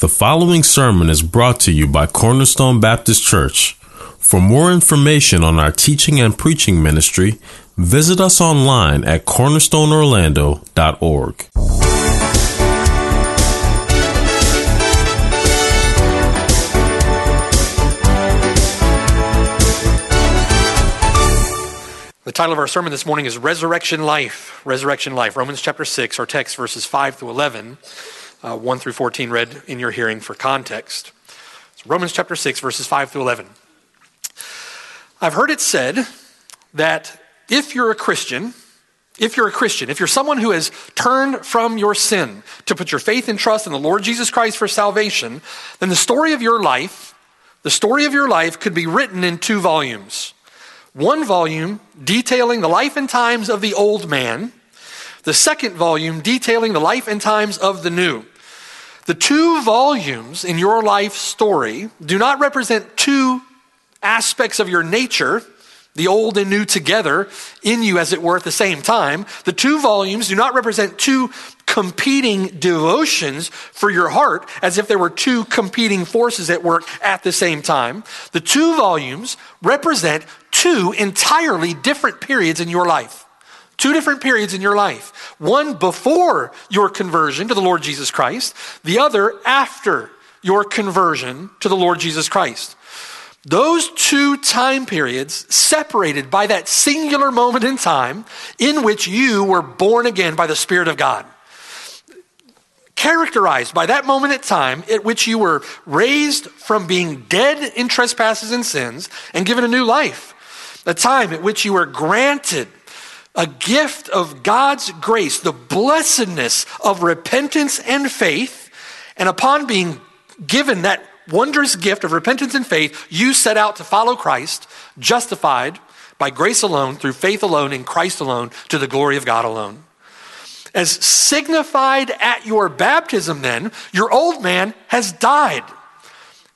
The following sermon is brought to you by Cornerstone Baptist Church. For more information on our teaching and preaching ministry, visit us online at cornerstoneorlando.org. The title of our sermon this morning is Resurrection Life. Resurrection Life. Romans chapter 6, our text, verses 5 through 11 uh, 1 through 14 read in your hearing for context. It's Romans chapter 6, verses 5 through 11. I've heard it said that if you're a Christian, if you're a Christian, if you're someone who has turned from your sin to put your faith and trust in the Lord Jesus Christ for salvation, then the story of your life, the story of your life could be written in two volumes. One volume detailing the life and times of the old man, the second volume detailing the life and times of the new. The two volumes in your life story do not represent two aspects of your nature, the old and new together, in you as it were at the same time. The two volumes do not represent two competing devotions for your heart as if there were two competing forces at work at the same time. The two volumes represent two entirely different periods in your life. Two different periods in your life. One before your conversion to the Lord Jesus Christ, the other after your conversion to the Lord Jesus Christ. Those two time periods separated by that singular moment in time in which you were born again by the Spirit of God. Characterized by that moment in time at which you were raised from being dead in trespasses and sins and given a new life. A time at which you were granted a gift of God's grace, the blessedness of repentance and faith. And upon being given that wondrous gift of repentance and faith, you set out to follow Christ, justified by grace alone, through faith alone, in Christ alone, to the glory of God alone. As signified at your baptism, then, your old man has died.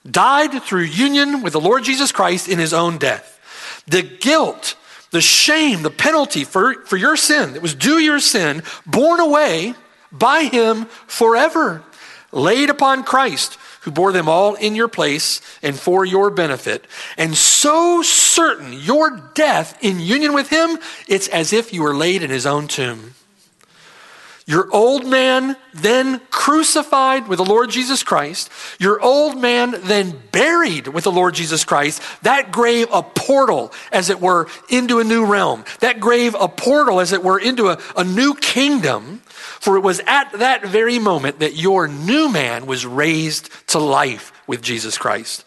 Died through union with the Lord Jesus Christ in his own death. The guilt the shame, the penalty for, for your sin that was due your sin, borne away by him forever, laid upon Christ, who bore them all in your place and for your benefit. And so certain your death in union with him, it's as if you were laid in his own tomb. Your old man then crucified with the Lord Jesus Christ. Your old man then buried with the Lord Jesus Christ. That grave a portal, as it were, into a new realm. That grave a portal, as it were, into a, a new kingdom. For it was at that very moment that your new man was raised to life with Jesus Christ.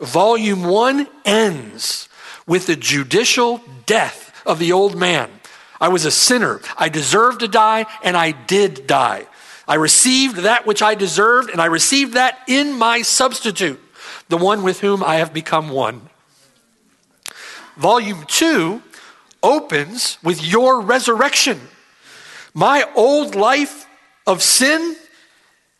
Volume one ends with the judicial death of the old man. I was a sinner. I deserved to die, and I did die. I received that which I deserved, and I received that in my substitute, the one with whom I have become one. Volume two opens with your resurrection. My old life of sin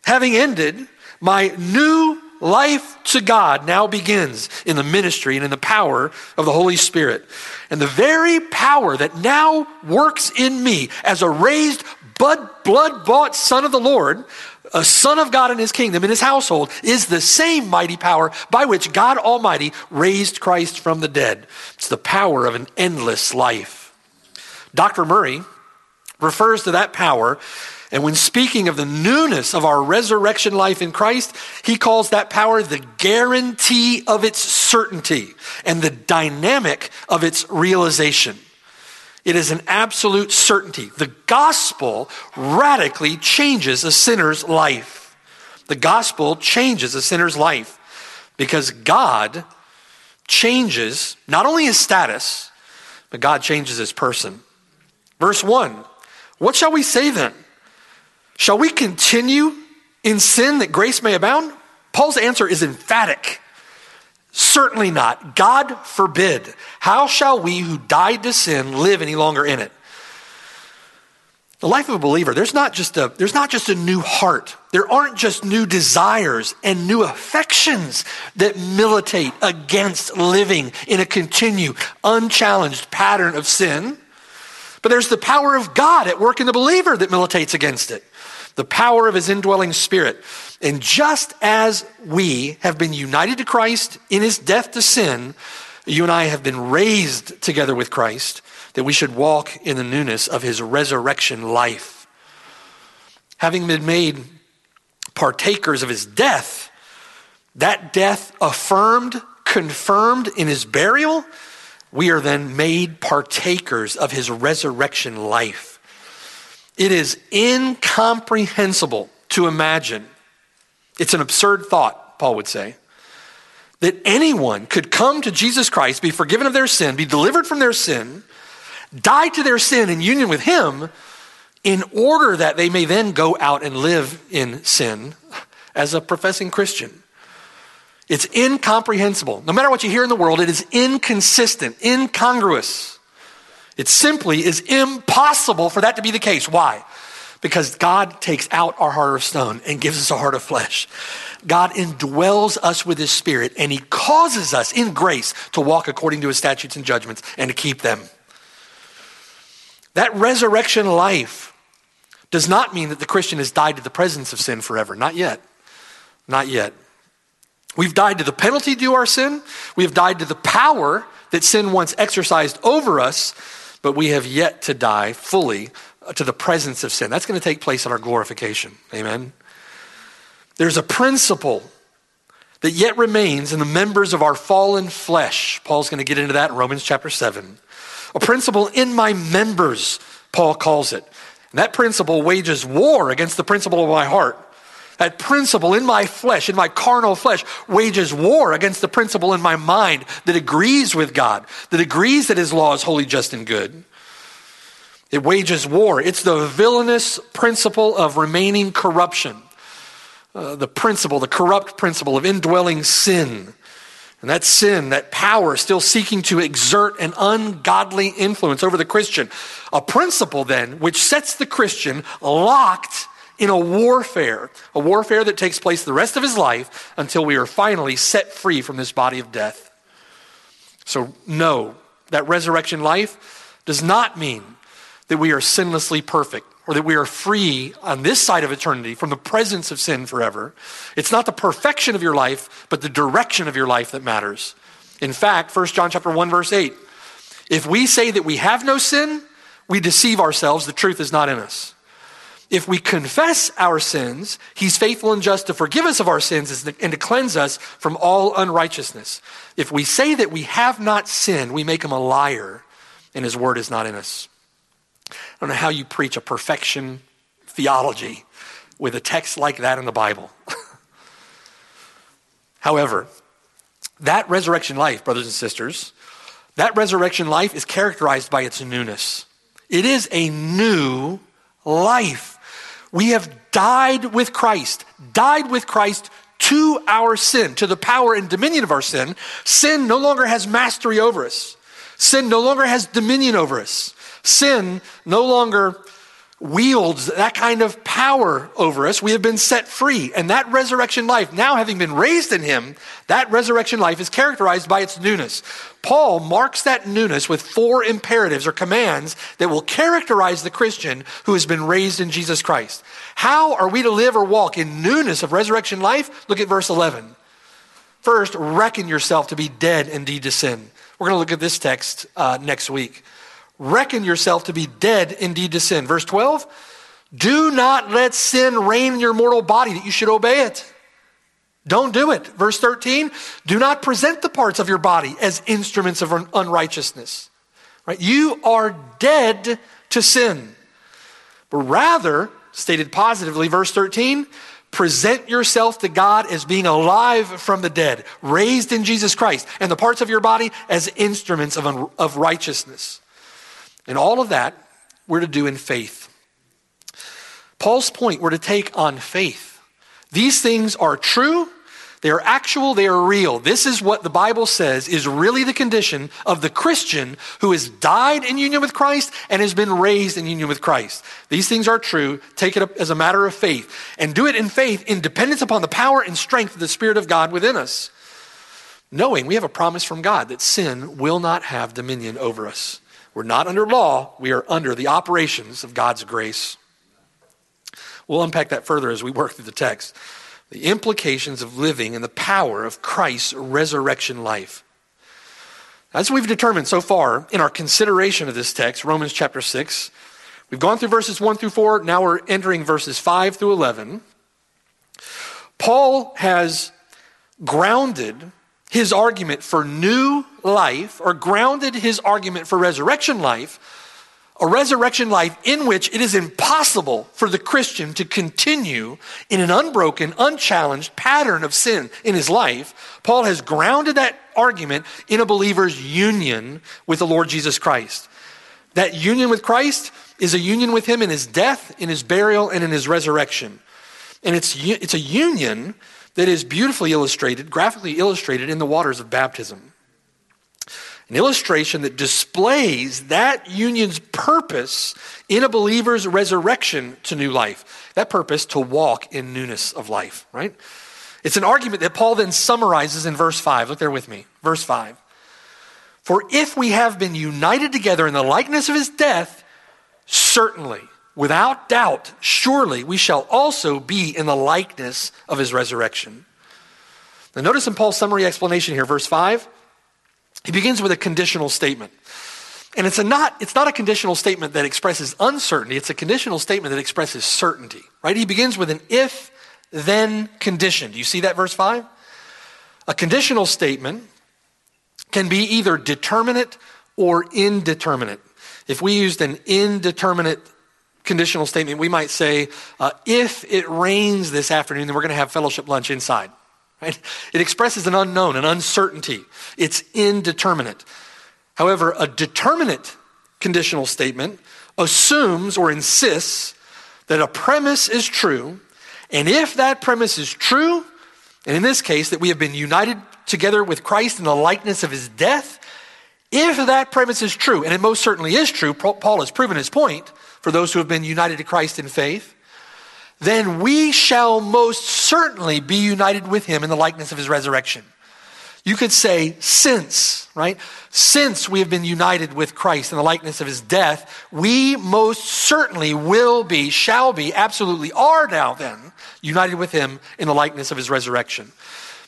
having ended, my new life to God now begins in the ministry and in the power of the Holy Spirit. And the very power that now works in me as a raised, blood bought son of the Lord, a son of God in his kingdom, in his household, is the same mighty power by which God Almighty raised Christ from the dead. It's the power of an endless life. Dr. Murray refers to that power and when speaking of the newness of our resurrection life in Christ, he calls that power the guarantee of its certainty and the dynamic of its realization. It is an absolute certainty. The gospel radically changes a sinner's life. The gospel changes a sinner's life because God changes not only his status, but God changes his person. Verse 1 What shall we say then? Shall we continue in sin that grace may abound? Paul's answer is emphatic. Certainly not. God forbid. How shall we who died to sin live any longer in it? The life of a believer, there's not just a, there's not just a new heart. There aren't just new desires and new affections that militate against living in a continued, unchallenged pattern of sin. But there's the power of God at work in the believer that militates against it. The power of his indwelling spirit. And just as we have been united to Christ in his death to sin, you and I have been raised together with Christ, that we should walk in the newness of his resurrection life. Having been made partakers of his death, that death affirmed, confirmed in his burial, we are then made partakers of his resurrection life. It is incomprehensible to imagine, it's an absurd thought, Paul would say, that anyone could come to Jesus Christ, be forgiven of their sin, be delivered from their sin, die to their sin in union with him, in order that they may then go out and live in sin as a professing Christian. It's incomprehensible. No matter what you hear in the world, it is inconsistent, incongruous. It simply is impossible for that to be the case. Why? Because God takes out our heart of stone and gives us a heart of flesh. God indwells us with his spirit and he causes us in grace to walk according to his statutes and judgments and to keep them. That resurrection life does not mean that the Christian has died to the presence of sin forever. Not yet. Not yet. We've died to the penalty due our sin. We have died to the power that sin once exercised over us but we have yet to die fully uh, to the presence of sin. That's going to take place in our glorification. Amen. There's a principle that yet remains in the members of our fallen flesh. Paul's going to get into that in Romans chapter 7. A principle in my members, Paul calls it. And that principle wages war against the principle of my heart. That principle in my flesh, in my carnal flesh, wages war against the principle in my mind that agrees with God, that agrees that His law is holy, just, and good. It wages war. It's the villainous principle of remaining corruption, uh, the principle, the corrupt principle of indwelling sin. And that sin, that power, still seeking to exert an ungodly influence over the Christian. A principle, then, which sets the Christian locked in a warfare, a warfare that takes place the rest of his life until we are finally set free from this body of death. So, no, that resurrection life does not mean that we are sinlessly perfect or that we are free on this side of eternity from the presence of sin forever. It's not the perfection of your life, but the direction of your life that matters. In fact, 1 John chapter 1 verse 8, if we say that we have no sin, we deceive ourselves, the truth is not in us. If we confess our sins, he's faithful and just to forgive us of our sins and to cleanse us from all unrighteousness. If we say that we have not sinned, we make him a liar and his word is not in us. I don't know how you preach a perfection theology with a text like that in the Bible. However, that resurrection life, brothers and sisters, that resurrection life is characterized by its newness. It is a new life. We have died with Christ, died with Christ to our sin, to the power and dominion of our sin. Sin no longer has mastery over us. Sin no longer has dominion over us. Sin no longer wields that kind of power over us. We have been set free. And that resurrection life, now having been raised in Him, that resurrection life is characterized by its newness. Paul marks that newness with four imperatives or commands that will characterize the Christian who has been raised in Jesus Christ. How are we to live or walk in newness of resurrection life? Look at verse 11. First, reckon yourself to be dead indeed to sin. We're going to look at this text uh, next week. Reckon yourself to be dead indeed to sin. Verse 12, do not let sin reign in your mortal body that you should obey it. Don't do it. Verse 13, do not present the parts of your body as instruments of unrighteousness. Right? You are dead to sin. But rather, stated positively, verse 13, present yourself to God as being alive from the dead, raised in Jesus Christ, and the parts of your body as instruments of, of righteousness. And all of that we're to do in faith. Paul's point, we're to take on faith. These things are true, they are actual, they are real. This is what the Bible says is really the condition of the Christian who has died in union with Christ and has been raised in union with Christ. These things are true. Take it up as a matter of faith and do it in faith in dependence upon the power and strength of the Spirit of God within us. Knowing we have a promise from God that sin will not have dominion over us. We're not under law, we are under the operations of God's grace. We'll unpack that further as we work through the text. The implications of living in the power of Christ's resurrection life. As we've determined so far in our consideration of this text, Romans chapter 6, we've gone through verses 1 through 4. Now we're entering verses 5 through 11. Paul has grounded his argument for new life, or grounded his argument for resurrection life, a resurrection life in which it is impossible for the Christian to continue in an unbroken, unchallenged pattern of sin in his life. Paul has grounded that argument in a believer's union with the Lord Jesus Christ. That union with Christ is a union with him in his death, in his burial, and in his resurrection. And it's, it's a union that is beautifully illustrated, graphically illustrated in the waters of baptism. An illustration that displays that union's purpose in a believer's resurrection to new life. That purpose to walk in newness of life, right? It's an argument that Paul then summarizes in verse 5. Look there with me. Verse 5. For if we have been united together in the likeness of his death, certainly Without doubt, surely we shall also be in the likeness of his resurrection. Now, notice in Paul's summary explanation here, verse 5, he begins with a conditional statement. And it's, a not, it's not a conditional statement that expresses uncertainty, it's a conditional statement that expresses certainty, right? He begins with an if then condition. Do you see that, verse 5? A conditional statement can be either determinate or indeterminate. If we used an indeterminate conditional statement, we might say, uh, if it rains this afternoon, then we're going to have fellowship lunch inside. Right? It expresses an unknown, an uncertainty. It's indeterminate. However, a determinate conditional statement assumes or insists that a premise is true, and if that premise is true, and in this case, that we have been united together with Christ in the likeness of his death, if that premise is true, and it most certainly is true, Paul has proven his point, for those who have been united to Christ in faith, then we shall most certainly be united with him in the likeness of his resurrection. You could say, since, right? Since we have been united with Christ in the likeness of his death, we most certainly will be, shall be, absolutely are now then united with him in the likeness of his resurrection.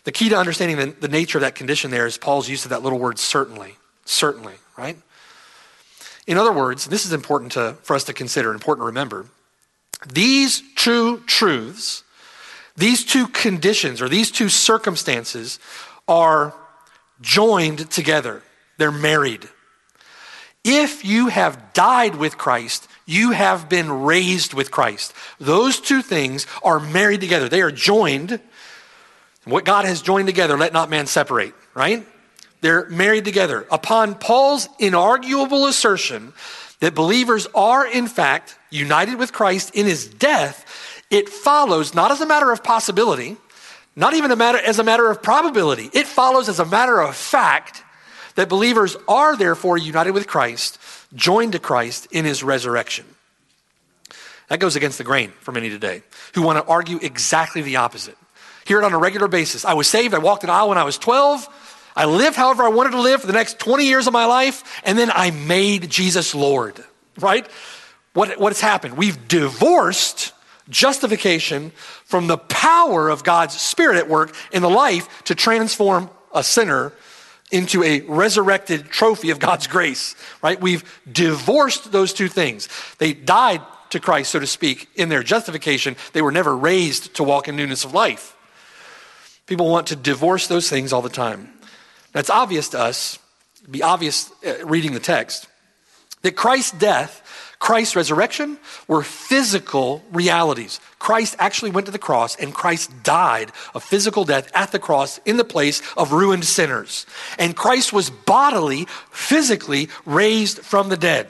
The key to understanding the, the nature of that condition there is Paul's use of that little word certainly. Certainly, right? In other words, this is important to, for us to consider, important to remember. These two truths, these two conditions, or these two circumstances are joined together. They're married. If you have died with Christ, you have been raised with Christ. Those two things are married together. They are joined. What God has joined together, let not man separate, right? They're married together. Upon Paul's inarguable assertion that believers are, in fact, united with Christ in his death, it follows not as a matter of possibility, not even a matter, as a matter of probability. It follows as a matter of fact that believers are therefore united with Christ, joined to Christ in his resurrection. That goes against the grain for many today who want to argue exactly the opposite. Hear it on a regular basis. I was saved, I walked an aisle when I was 12. I lived however I wanted to live for the next 20 years of my life, and then I made Jesus Lord, right? What, what has happened? We've divorced justification from the power of God's Spirit at work in the life to transform a sinner into a resurrected trophy of God's grace, right? We've divorced those two things. They died to Christ, so to speak, in their justification. They were never raised to walk in newness of life. People want to divorce those things all the time. That's obvious to us, be obvious uh, reading the text, that Christ's death, Christ's resurrection were physical realities. Christ actually went to the cross and Christ died a physical death at the cross in the place of ruined sinners. And Christ was bodily, physically raised from the dead.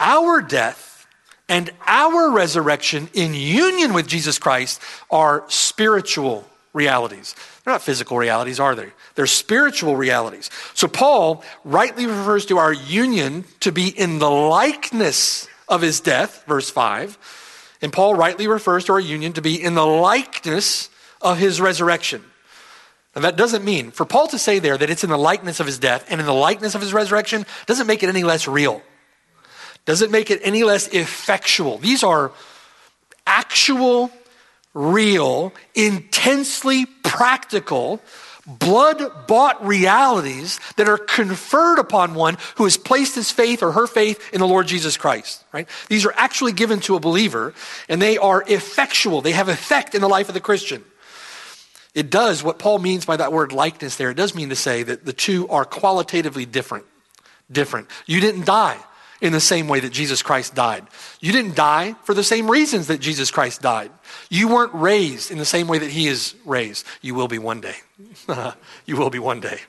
Our death and our resurrection in union with Jesus Christ are spiritual realities. They're not physical realities, are they? They're spiritual realities. So Paul rightly refers to our union to be in the likeness of his death, verse 5. And Paul rightly refers to our union to be in the likeness of his resurrection. And that doesn't mean, for Paul to say there that it's in the likeness of his death and in the likeness of his resurrection, doesn't make it any less real. Doesn't make it any less effectual. These are actual, real, intensely practical, blood bought realities that are conferred upon one who has placed his faith or her faith in the Lord Jesus Christ, right? These are actually given to a believer and they are effectual. They have effect in the life of the Christian. It does what Paul means by that word likeness there. It does mean to say that the two are qualitatively different. Different. You didn't die in the same way that Jesus Christ died. You didn't die for the same reasons that Jesus Christ died. You weren't raised in the same way that he is raised. You will be one day. you will be one day.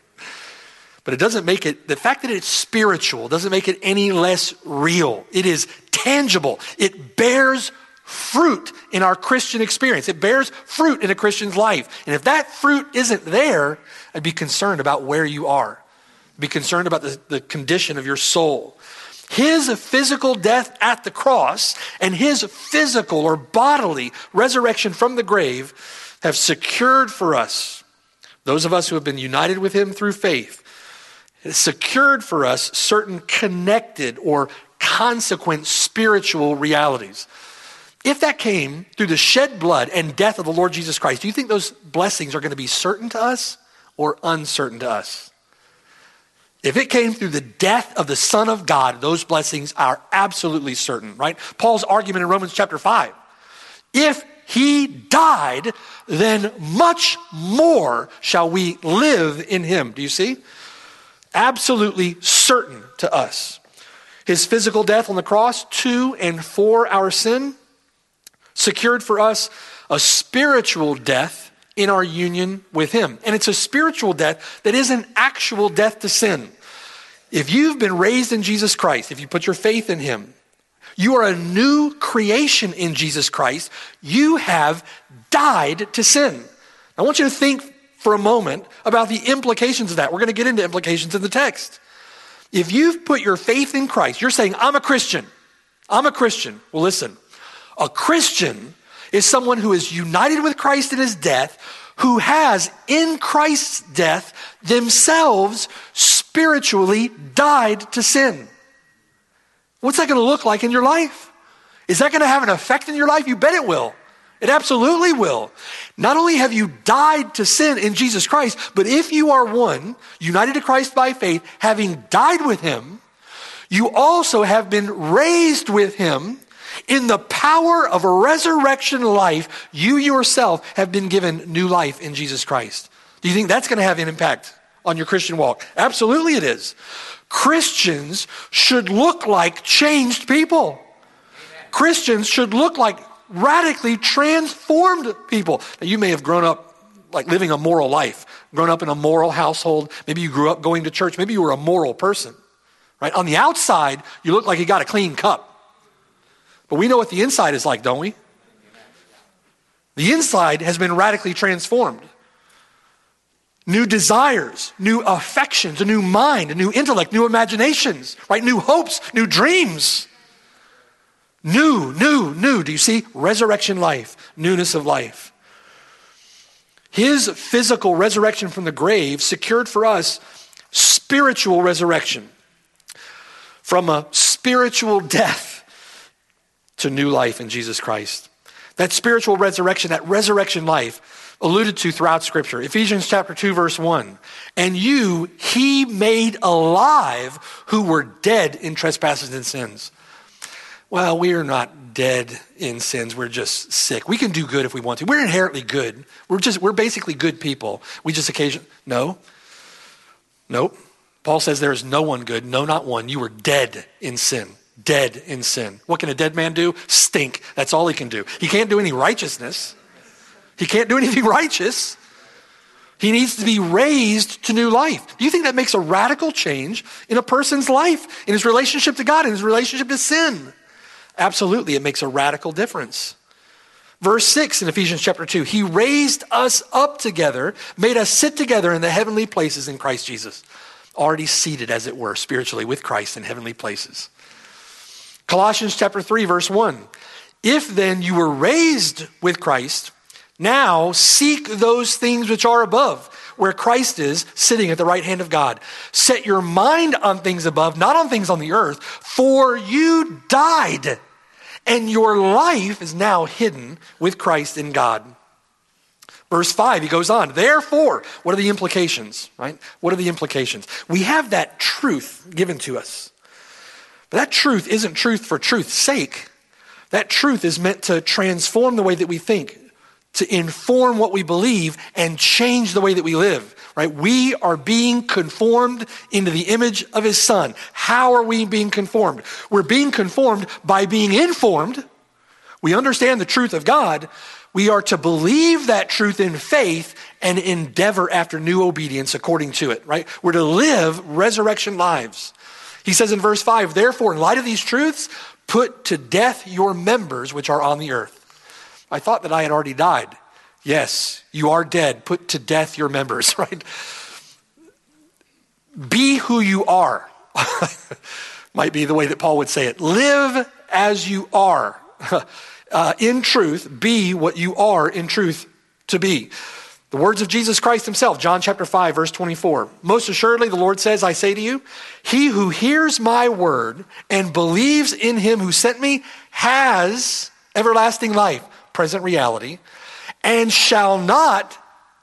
But it doesn't make it, the fact that it's spiritual doesn't make it any less real. It is tangible. It bears fruit in our Christian experience. It bears fruit in a Christian's life. And if that fruit isn't there, I'd be concerned about where you are. I'd be concerned about the, the condition of your soul. His physical death at the cross and his physical or bodily resurrection from the grave have secured for us, those of us who have been united with him through faith, secured for us certain connected or consequent spiritual realities. If that came through the shed blood and death of the Lord Jesus Christ, do you think those blessings are going to be certain to us or uncertain to us? If it came through the death of the Son of God, those blessings are absolutely certain, right? Paul's argument in Romans chapter 5. If he died, then much more shall we live in him. Do you see? Absolutely certain to us. His physical death on the cross, to and for our sin, secured for us a spiritual death in our union with Him. And it's a spiritual death that is an actual death to sin. If you've been raised in Jesus Christ, if you put your faith in Him, you are a new creation in Jesus Christ. You have died to sin. I want you to think for a moment about the implications of that. We're going to get into implications in the text. If you've put your faith in Christ, you're saying, I'm a Christian. I'm a Christian. Well, listen, a Christian is someone who is united with Christ in his death, who has in Christ's death themselves spiritually died to sin. What's that going to look like in your life? Is that going to have an effect in your life? You bet it will. It absolutely will. Not only have you died to sin in Jesus Christ, but if you are one, united to Christ by faith, having died with him, you also have been raised with him in the power of a resurrection life, you yourself have been given new life in Jesus Christ. Do you think that's going to have an impact on your Christian walk? Absolutely, it is. Christians should look like changed people. Christians should look like radically transformed people. Now, you may have grown up like living a moral life, grown up in a moral household. Maybe you grew up going to church. Maybe you were a moral person, right? On the outside, you look like you got a clean cup. But we know what the inside is like, don't we? The inside has been radically transformed. New desires, new affections, a new mind, a new intellect, new imaginations, right? New hopes, new dreams. New, new, new. Do you see? Resurrection life, newness of life. His physical resurrection from the grave secured for us spiritual resurrection from a spiritual death to new life in Jesus Christ. That spiritual resurrection, that resurrection life, alluded to throughout Scripture. Ephesians chapter 2, verse 1. And you he made alive who were dead in trespasses and sins. Well, we are not dead in sins. We're just sick. We can do good if we want to. We're inherently good. We're just we're basically good people. We just occasion no. Nope. Paul says there is no one good, no not one. You were dead in sin dead in sin. What can a dead man do? Stink. That's all he can do. He can't do any righteousness. He can't do anything righteous. He needs to be raised to new life. Do you think that makes a radical change in a person's life, in his relationship to God, in his relationship to sin? Absolutely, it makes a radical difference. Verse 6 in Ephesians chapter 2 He raised us up together, made us sit together in the heavenly places in Christ Jesus. Already seated, as it were, spiritually with Christ in heavenly places. Colossians chapter 3 verse 1. If then you were raised with Christ, now seek those things which are above, where Christ is sitting at the right hand of God. Set your mind on things above, not on things on the earth, for you died and your life is now hidden with Christ in God. Verse 5, he goes on, therefore, what are the implications, right? What are the implications? We have that truth given to us. But that truth isn't truth for truth's sake. That truth is meant to transform the way that we think, to inform what we believe, and change the way that we live. Right? We are being conformed into the image of his son. How are we being conformed? We're being conformed by being informed. We understand the truth of God. We are to believe that truth in faith and endeavor after new obedience according to it, right? We're to live resurrection lives. He says in verse 5, therefore, in light of these truths, put to death your members which are on the earth. I thought that I had already died. Yes, you are dead. Put to death your members, right? Be who you are. Might be the way that Paul would say it. Live as you are. Uh, in truth, be what you are in truth to be. The words of Jesus Christ himself, John chapter 5, verse 24. Most assuredly, the Lord says, I say to you, he who hears my word and believes in him who sent me has everlasting life, present reality and shall not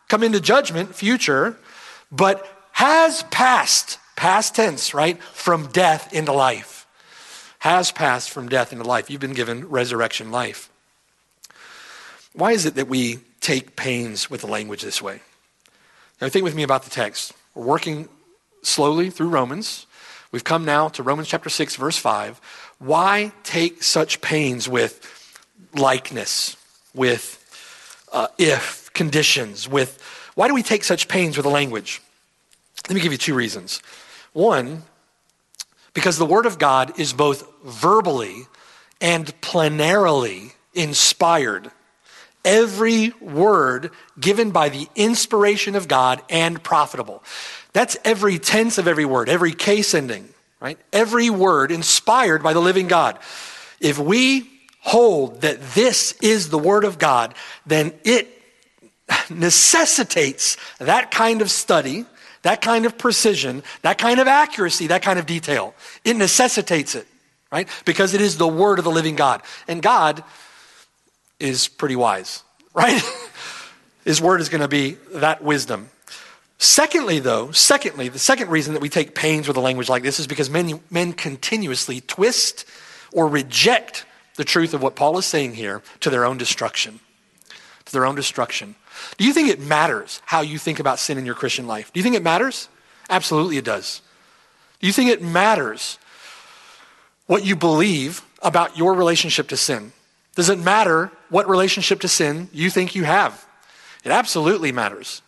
come into judgment, future, but has passed, past tense, right, from death into life. Has passed from death into life. You've been given resurrection life. Why is it that we take pains with the language this way? Now, think with me about the text. We're working slowly through Romans. We've come now to Romans chapter 6, verse 5. Why take such pains with likeness, with uh, if conditions, with why do we take such pains with the language? Let me give you two reasons. One, because the Word of God is both verbally and plenarily inspired. Every word given by the inspiration of God and profitable. That's every tense of every word, every case ending, right? Every word inspired by the living God. If we hold that this is the Word of God, then it necessitates that kind of study, that kind of precision, that kind of accuracy, that kind of detail. It necessitates it, right? Because it is the Word of the living God. And God is pretty wise, right? His Word is going to be that wisdom. Secondly, though, secondly, the second reason that we take pains with a language like this is because men, men continuously twist or reject the truth of what Paul is saying here to their own destruction. To their own destruction. Do you think it matters how you think about sin in your Christian life? Do you think it matters? Absolutely, it does. Do you think it matters what you believe about your relationship to sin? Does it matter what relationship to sin you think you have? It absolutely matters.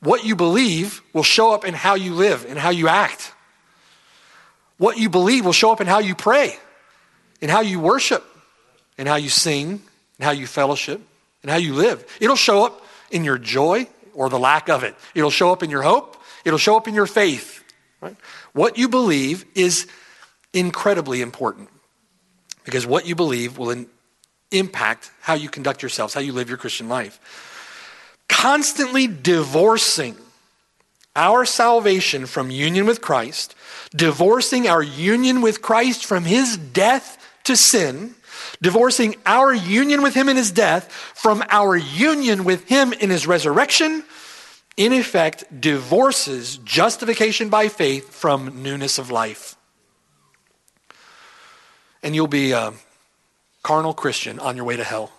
What you believe will show up in how you live and how you act. What you believe will show up in how you pray in how you worship, in how you sing, in how you fellowship, and how you live. It'll show up in your joy or the lack of it. It'll show up in your hope. It'll show up in your faith. Right? What you believe is incredibly important because what you believe will in, impact how you conduct yourselves, how you live your Christian life. Constantly divorcing our salvation from union with Christ, divorcing our union with Christ from his death to sin, divorcing our union with him in his death from our union with him in his resurrection, in effect, divorces justification by faith from newness of life. And you'll be a carnal Christian on your way to hell.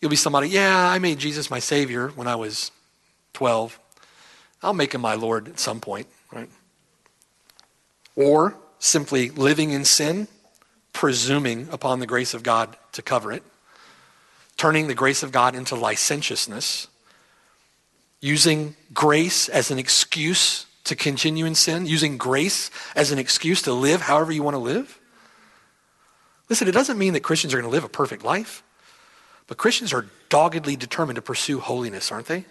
You'll be somebody, yeah, I made Jesus my Savior when I was 12. I'll make him my Lord at some point, right? Or simply living in sin, presuming upon the grace of God to cover it, turning the grace of God into licentiousness, using grace as an excuse to continue in sin, using grace as an excuse to live however you want to live. Listen, it doesn't mean that Christians are going to live a perfect life, but Christians are doggedly determined to pursue holiness, aren't they?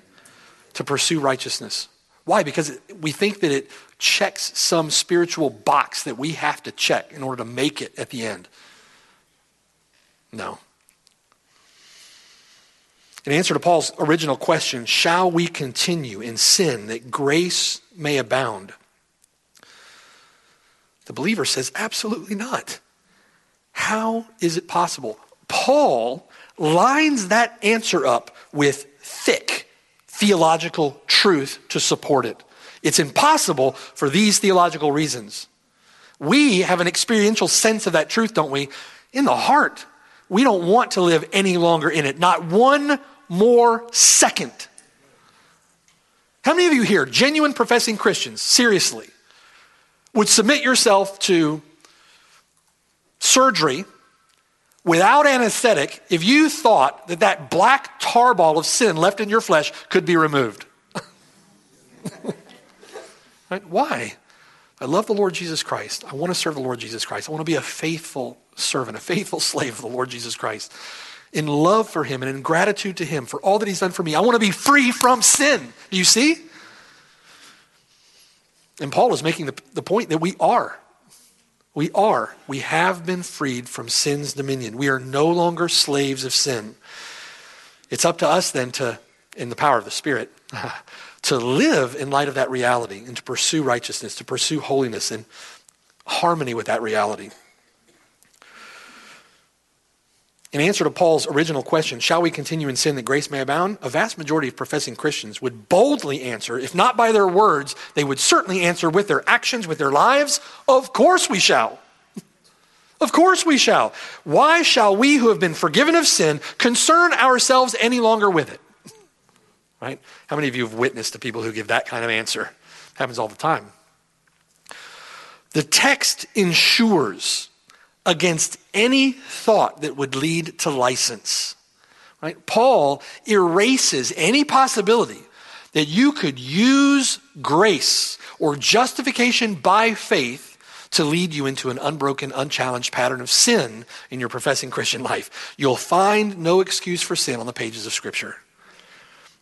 To pursue righteousness. Why? Because we think that it checks some spiritual box that we have to check in order to make it at the end. No. In answer to Paul's original question, shall we continue in sin that grace may abound? The believer says, absolutely not. How is it possible? Paul lines that answer up with thick theological truth to support it. It's impossible for these theological reasons. We have an experiential sense of that truth, don't we? In the heart. We don't want to live any longer in it, not one more second. How many of you here, genuine professing Christians, seriously, would submit yourself to surgery without anesthetic if you thought that that black tarball of sin left in your flesh could be removed? right? Why? I love the Lord Jesus Christ. I want to serve the Lord Jesus Christ. I want to be a faithful servant, a faithful slave of the Lord Jesus Christ. In love for him and in gratitude to him for all that he's done for me. I want to be free from sin. Do you see? And Paul is making the, the point that we are. We are. We have been freed from sin's dominion. We are no longer slaves of sin. It's up to us then to, in the power of the Spirit, to live in light of that reality and to pursue righteousness, to pursue holiness in harmony with that reality. In answer to Paul's original question, shall we continue in sin that grace may abound? A vast majority of professing Christians would boldly answer, if not by their words, they would certainly answer with their actions, with their lives, of course we shall. Of course we shall. Why shall we who have been forgiven of sin concern ourselves any longer with it? Right? How many of you have witnessed to people who give that kind of answer? It happens all the time. The text ensures against any thought that would lead to license. Right? Paul erases any possibility that you could use grace or justification by faith to lead you into an unbroken, unchallenged pattern of sin in your professing Christian life. You'll find no excuse for sin on the pages of Scripture.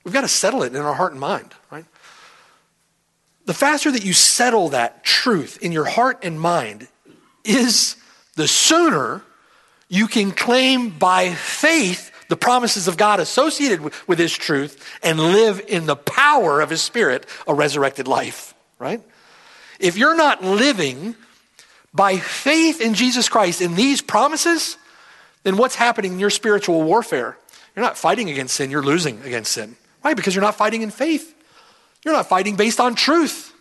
We've got to settle it in our heart and mind, right? The faster that you settle that truth in your heart and mind is the sooner you can claim by faith the promises of God associated with, His truth and live in the power of His Spirit a resurrected life, right? If you're not living by faith in Jesus Christ in these promises, then what's happening in your spiritual warfare? You're not fighting against sin, you're losing against sin. Why? Because you're not fighting in faith. You're not fighting based on truth.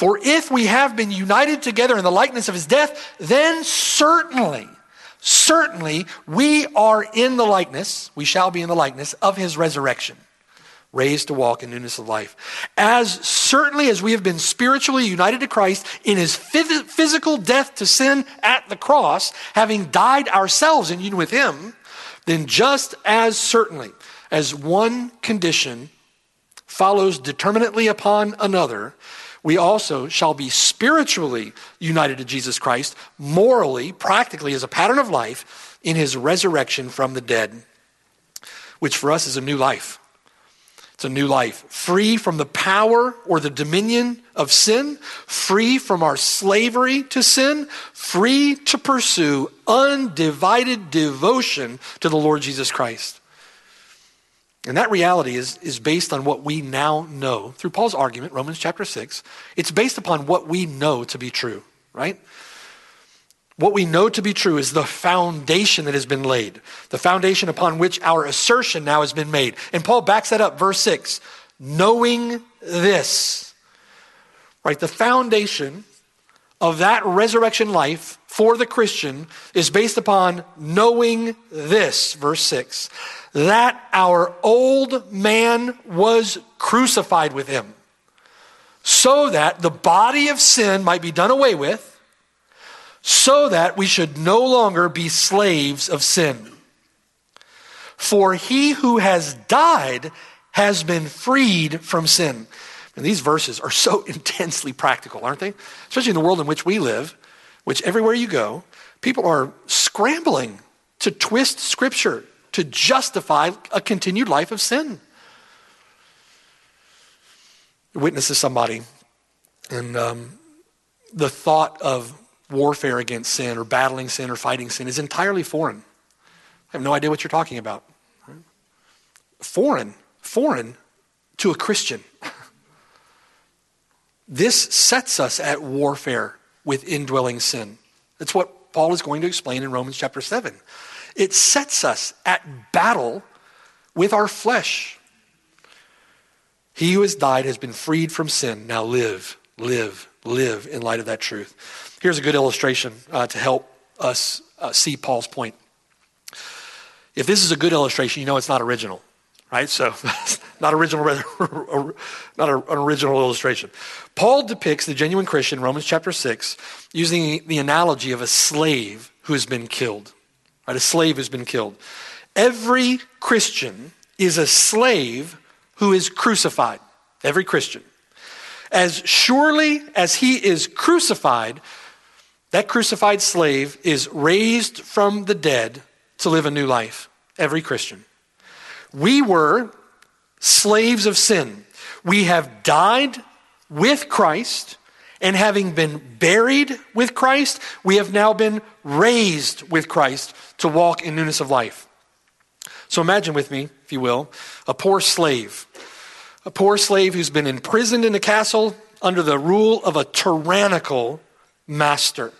For if we have been united together in the likeness of his death, then certainly, certainly we are in the likeness, we shall be in the likeness of his resurrection, raised to walk in newness of life. As certainly as we have been spiritually united to Christ in his physical death to sin at the cross, having died ourselves in union with him, then just as certainly as one condition follows determinately upon another, we also shall be spiritually united to Jesus Christ, morally, practically, as a pattern of life in his resurrection from the dead, which for us is a new life. It's a new life, free from the power or the dominion of sin, free from our slavery to sin, free to pursue undivided devotion to the Lord Jesus Christ. And that reality is, is based on what we now know. Through Paul's argument, Romans chapter 6, it's based upon what we know to be true, right? What we know to be true is the foundation that has been laid, the foundation upon which our assertion now has been made. And Paul backs that up, verse 6 knowing this, right? The foundation of that resurrection life for the Christian is based upon knowing this, verse 6 that our old man was crucified with him, so that the body of sin might be done away with, so that we should no longer be slaves of sin. For he who has died has been freed from sin. And these verses are so intensely practical, aren't they? Especially in the world in which we live, which everywhere you go, people are scrambling to twist Scripture to justify a continued life of sin. Witnesses somebody, and um, the thought of warfare against sin or battling sin or fighting sin is entirely foreign. I have no idea what you're talking about. Foreign, foreign to a Christian. This sets us at warfare with indwelling sin. That's what Paul is going to explain in Romans chapter 7. It sets us at battle with our flesh. He who has died has been freed from sin. Now live, live, live in light of that truth. Here's a good illustration uh, to help us uh, see Paul's point. If this is a good illustration, you know it's not original, right? So, not original, not an original illustration. Paul depicts the genuine Christian, Romans chapter 6, using the analogy of a slave who has been killed, right? A slave who's been killed. Every Christian is a slave who is crucified. Every Christian. As surely as he is crucified, that crucified slave is raised from the dead to live a new life. Every Christian. We were slaves of sin. We have died with Christ, and having been buried with Christ, we have now been raised with Christ to walk in newness of life. So imagine with me, if you will, a poor slave. A poor slave who's been imprisoned in a castle under the rule of a tyrannical master,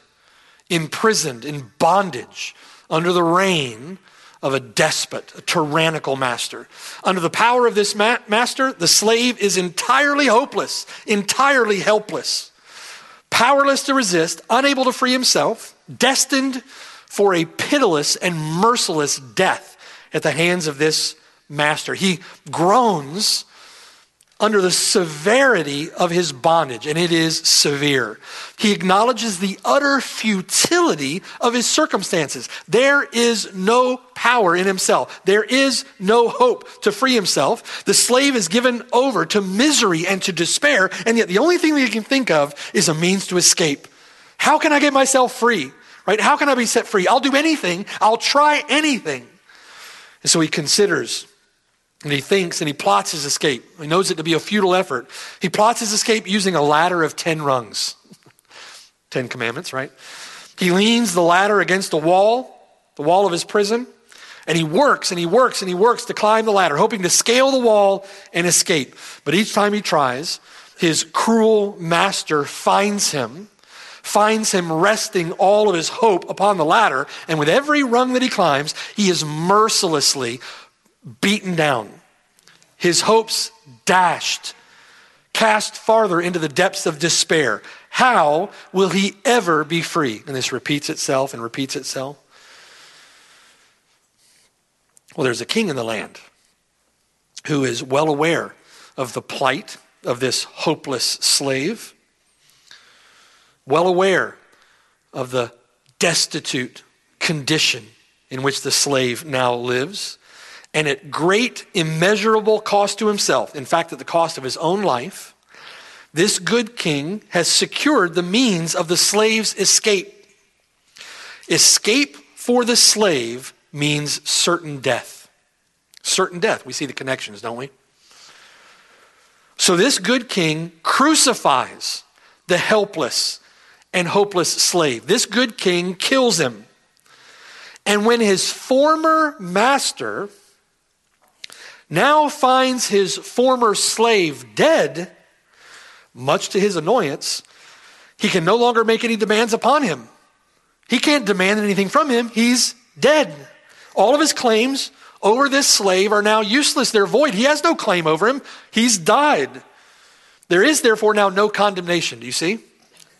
imprisoned in bondage under the reign of a despot, a tyrannical master. Under the power of this ma- master, the slave is entirely hopeless, entirely helpless, powerless to resist, unable to free himself, destined for a pitiless and merciless death at the hands of this master. He groans under the severity of his bondage, and it is severe. He acknowledges the utter futility of his circumstances. There is no power in himself, there is no hope to free himself. The slave is given over to misery and to despair, and yet the only thing that he can think of is a means to escape. How can I get myself free? Right? How can I be set free? I'll do anything, I'll try anything. And so he considers and he thinks and he plots his escape. He knows it to be a futile effort. He plots his escape using a ladder of 10 rungs. 10 commandments, right? He leans the ladder against the wall, the wall of his prison, and he works and he works and he works to climb the ladder, hoping to scale the wall and escape. But each time he tries, his cruel master finds him, finds him resting all of his hope upon the ladder, and with every rung that he climbs, he is mercilessly beaten down, his hopes dashed, cast farther into the depths of despair. How will he ever be free? And this repeats itself and repeats itself. Well, there's a king in the land who is well aware of the plight of this hopeless slave, well aware of the destitute condition in which the slave now lives and at great immeasurable cost to himself, in fact, at the cost of his own life, this good king has secured the means of the slave's escape. Escape for the slave means certain death. Certain death. We see the connections, don't we? So this good king crucifies the helpless and hopeless slave. This good king kills him. And when his former master now finds his former slave dead, much to his annoyance, he can no longer make any demands upon him. He can't demand anything from him. He's dead. All of his claims over this slave are now useless. They're void. He has no claim over him. He's died. There is therefore now no condemnation. Do you see?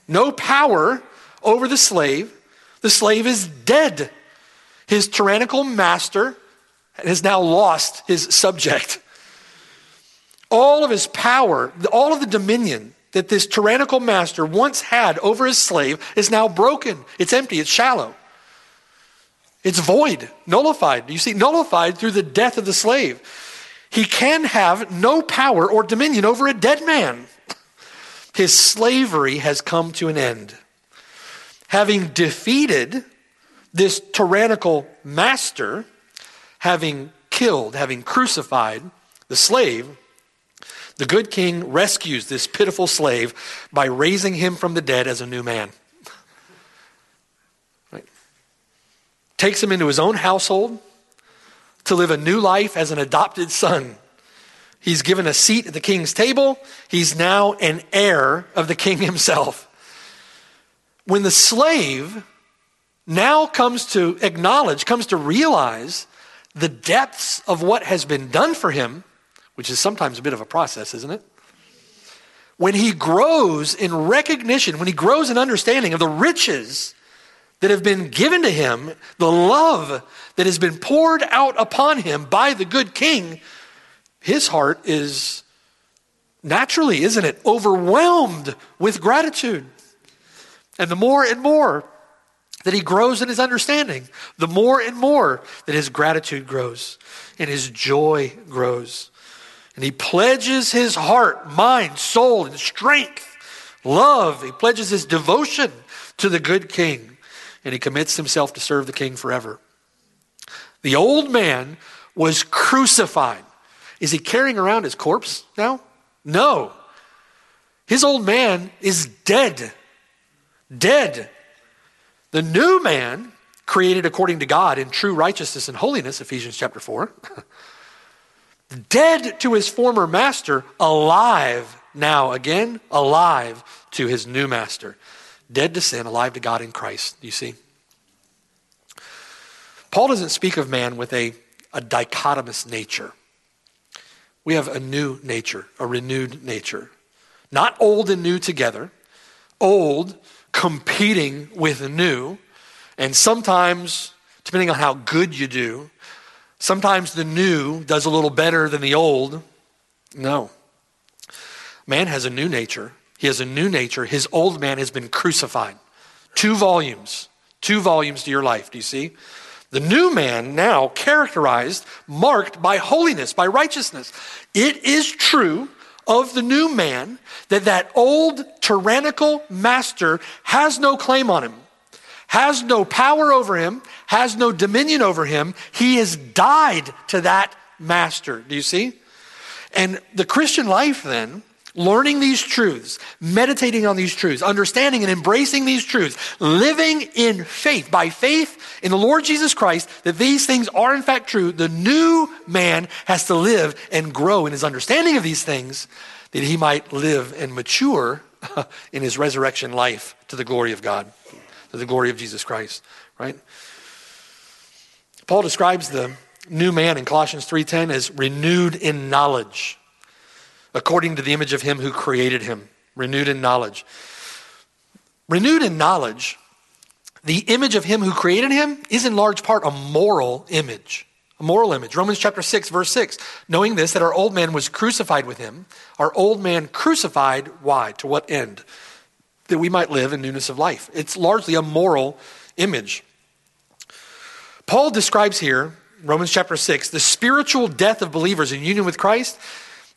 No power over the slave. The slave is dead. His tyrannical master has now lost his subject. All of his power, all of the dominion that this tyrannical master once had over his slave is now broken. It's empty, it's shallow. It's void, nullified. You see, nullified through the death of the slave. He can have no power or dominion over a dead man. His slavery has come to an end. Having defeated this tyrannical master, having killed, having crucified the slave, the good king rescues this pitiful slave by raising him from the dead as a new man. Right? Takes him into his own household to live a new life as an adopted son. He's given a seat at the king's table. He's now an heir of the king himself. When the slave now comes to acknowledge, comes to realize the depths of what has been done for him, which is sometimes a bit of a process, isn't it? When he grows in recognition, when he grows in understanding of the riches that have been given to him, the love that has been poured out upon him by the good king, his heart is naturally, isn't it, overwhelmed with gratitude. And the more and more that he grows in his understanding, the more and more that his gratitude grows and his joy grows. And he pledges his heart, mind, soul, and strength, love. He pledges his devotion to the good king, and he commits himself to serve the king forever. The old man was crucified. Is he carrying around his corpse now? No. His old man is dead. Dead. The new man, created according to God in true righteousness and holiness, Ephesians chapter 4, dead to his former master, alive now again, alive to his new master. Dead to sin, alive to God in Christ. You see? Paul doesn't speak of man with a, a dichotomous nature. We have a new nature, a renewed nature. Not old and new together, old competing with new. And sometimes, depending on how good you do, sometimes the new does a little better than the old. No. Man has a new nature. He has a new nature. His old man has been crucified. Two volumes. Two volumes to your life. Do you see? The new man now characterized, marked by holiness, by righteousness. It is true of the new man that that old tyrannical master has no claim on him, has no power over him, has no dominion over him. He has died to that master. Do you see? And the Christian life then learning these truths, meditating on these truths, understanding and embracing these truths, living in faith, by faith in the Lord Jesus Christ, that these things are in fact true, the new man has to live and grow in his understanding of these things that he might live and mature in his resurrection life to the glory of God, to the glory of Jesus Christ, right? Paul describes the new man in Colossians 3:10 as renewed in knowledge according to the image of him who created him, renewed in knowledge. Renewed in knowledge, the image of him who created him is in large part a moral image. A moral image. Romans chapter 6, verse 6. Knowing this, that our old man was crucified with him. Our old man crucified, why? To what end? That we might live in newness of life. It's largely a moral image. Paul describes here, Romans chapter 6, the spiritual death of believers in union with Christ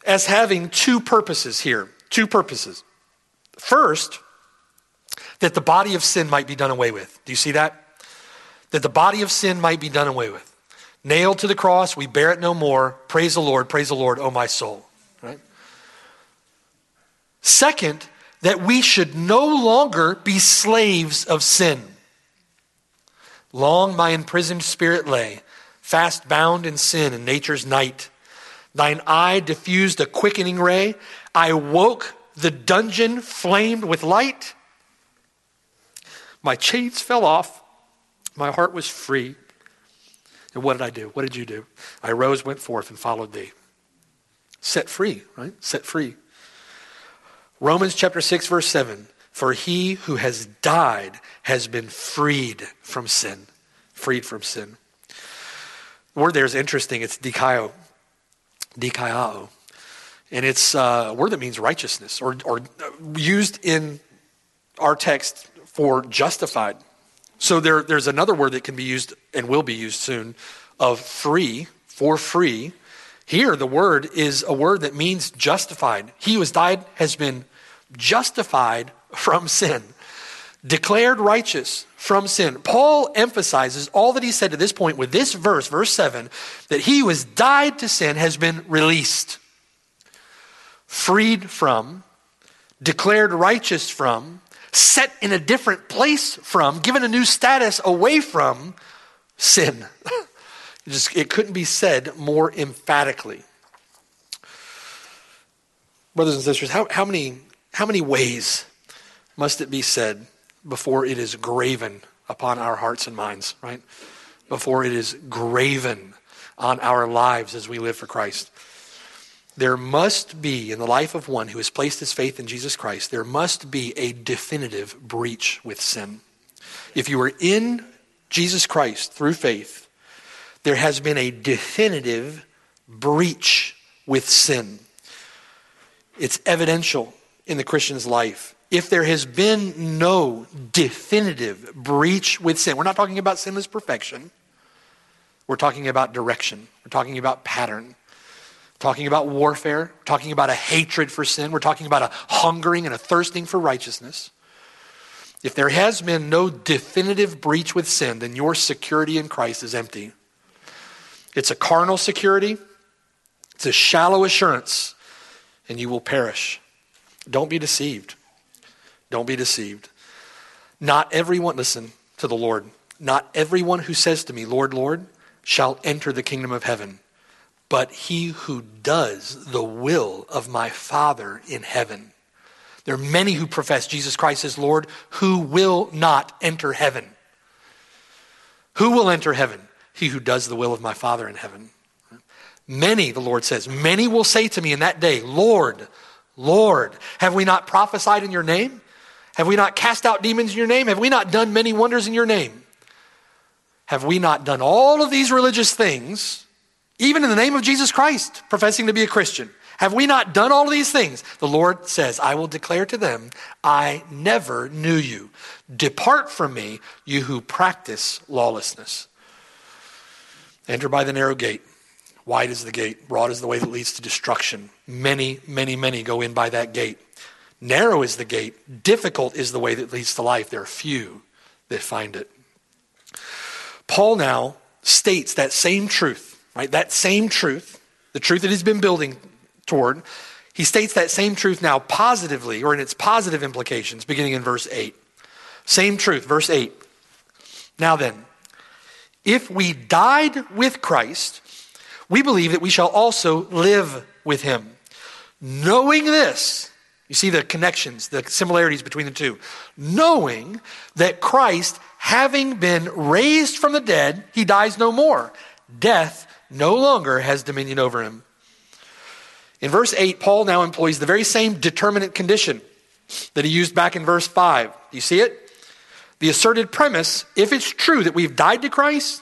as having two purposes here. Two purposes. First, that the body of sin might be done away with. Do you see that? That the body of sin might be done away with. Nailed to the cross, we bear it no more. Praise the Lord, praise the Lord, O my soul. Right? Second, that we should no longer be slaves of sin. Long my imprisoned spirit lay, fast bound in sin and nature's night. Thine eye diffused a quickening ray. I woke, the dungeon flamed with light. My chains fell off. My heart was free. And what did I do? What did you do? I rose, went forth, and followed thee. Set free, right? Set free. Romans chapter 6, verse 7. For he who has died has been freed from sin. Freed from sin. The word there is interesting. It's dikaio dikaiao. And it's a word that means righteousness, or, or used in our text for justified. So there, there's another word that can be used and will be used soon of free, for free. Here, the word is a word that means justified. He who has died has been justified from sin, declared righteous from sin. Paul emphasizes all that he said to this point with this verse, verse 7, that he who has died to sin has been released, freed from, declared righteous from, set in a different place from, given a new status away from sin. it, just, it couldn't be said more emphatically. Brothers and sisters, how, how, many, how many ways must it be said before it is graven upon our hearts and minds, right? Before it is graven on our lives as we live for Christ. There must be, in the life of one who has placed his faith in Jesus Christ, there must be a definitive breach with sin. If you are in Jesus Christ through faith, there has been a definitive breach with sin. It's evidential in the Christian's life. If there has been no definitive breach with sin, we're not talking about sinless perfection. We're talking about direction. We're talking about pattern. talking about warfare. We're talking about a hatred for sin. We're talking about a hungering and a thirsting for righteousness. If there has been no definitive breach with sin, then your security in Christ is empty. It's a carnal security, it's a shallow assurance, and you will perish. Don't be deceived. Don't be deceived. Not everyone, listen to the Lord, not everyone who says to me, Lord, Lord, shall enter the kingdom of heaven, but he who does the will of my Father in heaven. There are many who profess Jesus Christ as Lord who will not enter heaven. Who will enter heaven? He who does the will of my Father in heaven. Many, the Lord says, many will say to me in that day, Lord, Lord, have we not prophesied in your name? Have we not cast out demons in your name? Have we not done many wonders in your name? Have we not done all of these religious things, even in the name of Jesus Christ, professing to be a Christian? Have we not done all of these things? The Lord says, I will declare to them, I never knew you. Depart from me, you who practice lawlessness. Enter by the narrow gate. Wide is the gate, broad is the way that leads to destruction. Many, many, many go in by that gate. Narrow is the gate, difficult is the way that leads to life. There are few that find it. Paul now states that same truth, right? That same truth, the truth that he's been building toward. He states that same truth now positively, or in its positive implications, beginning in verse 8. Same truth, verse 8. Now then, if we died with Christ, we believe that we shall also live with him. Knowing this, you see the connections, the similarities between the two. Knowing that Christ, having been raised from the dead, he dies no more. Death no longer has dominion over him. In verse 8, Paul now employs the very same determinate condition that he used back in verse 5. Do you see it? The asserted premise, if it's true that we've died to Christ,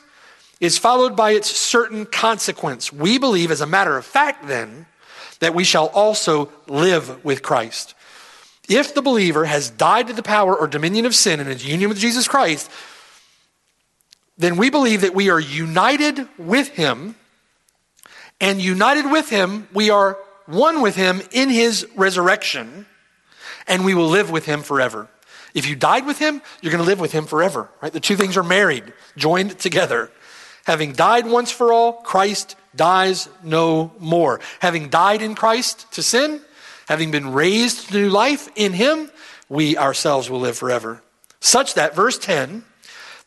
is followed by its certain consequence. We believe, as a matter of fact, then, that we shall also live with Christ. If the believer has died to the power or dominion of sin and is union with Jesus Christ, then we believe that we are united with him, and united with him, we are one with him in his resurrection, and we will live with him forever. If you died with him, you're going to live with him forever, right? The two things are married, joined together. Having died once for all, Christ dies no more. Having died in Christ to sin, having been raised to new life in him, we ourselves will live forever. Such that, verse 10,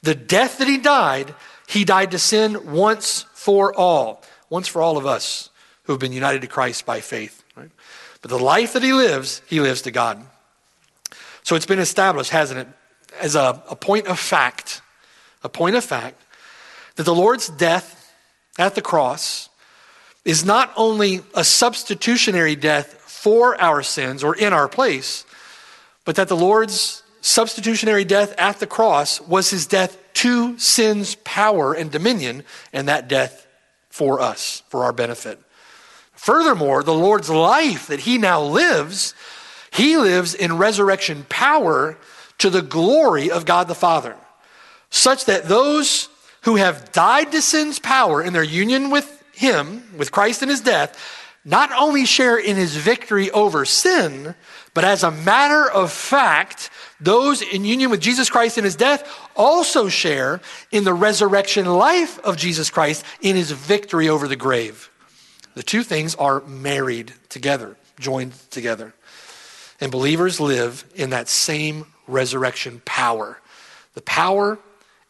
the death that he died, he died to sin once for all. Once for all of us who have been united to Christ by faith. Right? But the life that he lives, he lives to God. So it's been established, hasn't it, as a, a point of fact, a point of fact, that the Lord's death at the cross is not only a substitutionary death for our sins or in our place, but that the Lord's substitutionary death at the cross was his death to sin's power and dominion, and that death for us, for our benefit. Furthermore, the Lord's life that he now lives, he lives in resurrection power to the glory of God the Father, such that those who have died to sin's power in their union with him, with Christ in his death, not only share in his victory over sin, but as a matter of fact, those in union with Jesus Christ in his death also share in the resurrection life of Jesus Christ in his victory over the grave. The two things are married together, joined together. And believers live in that same resurrection power. The power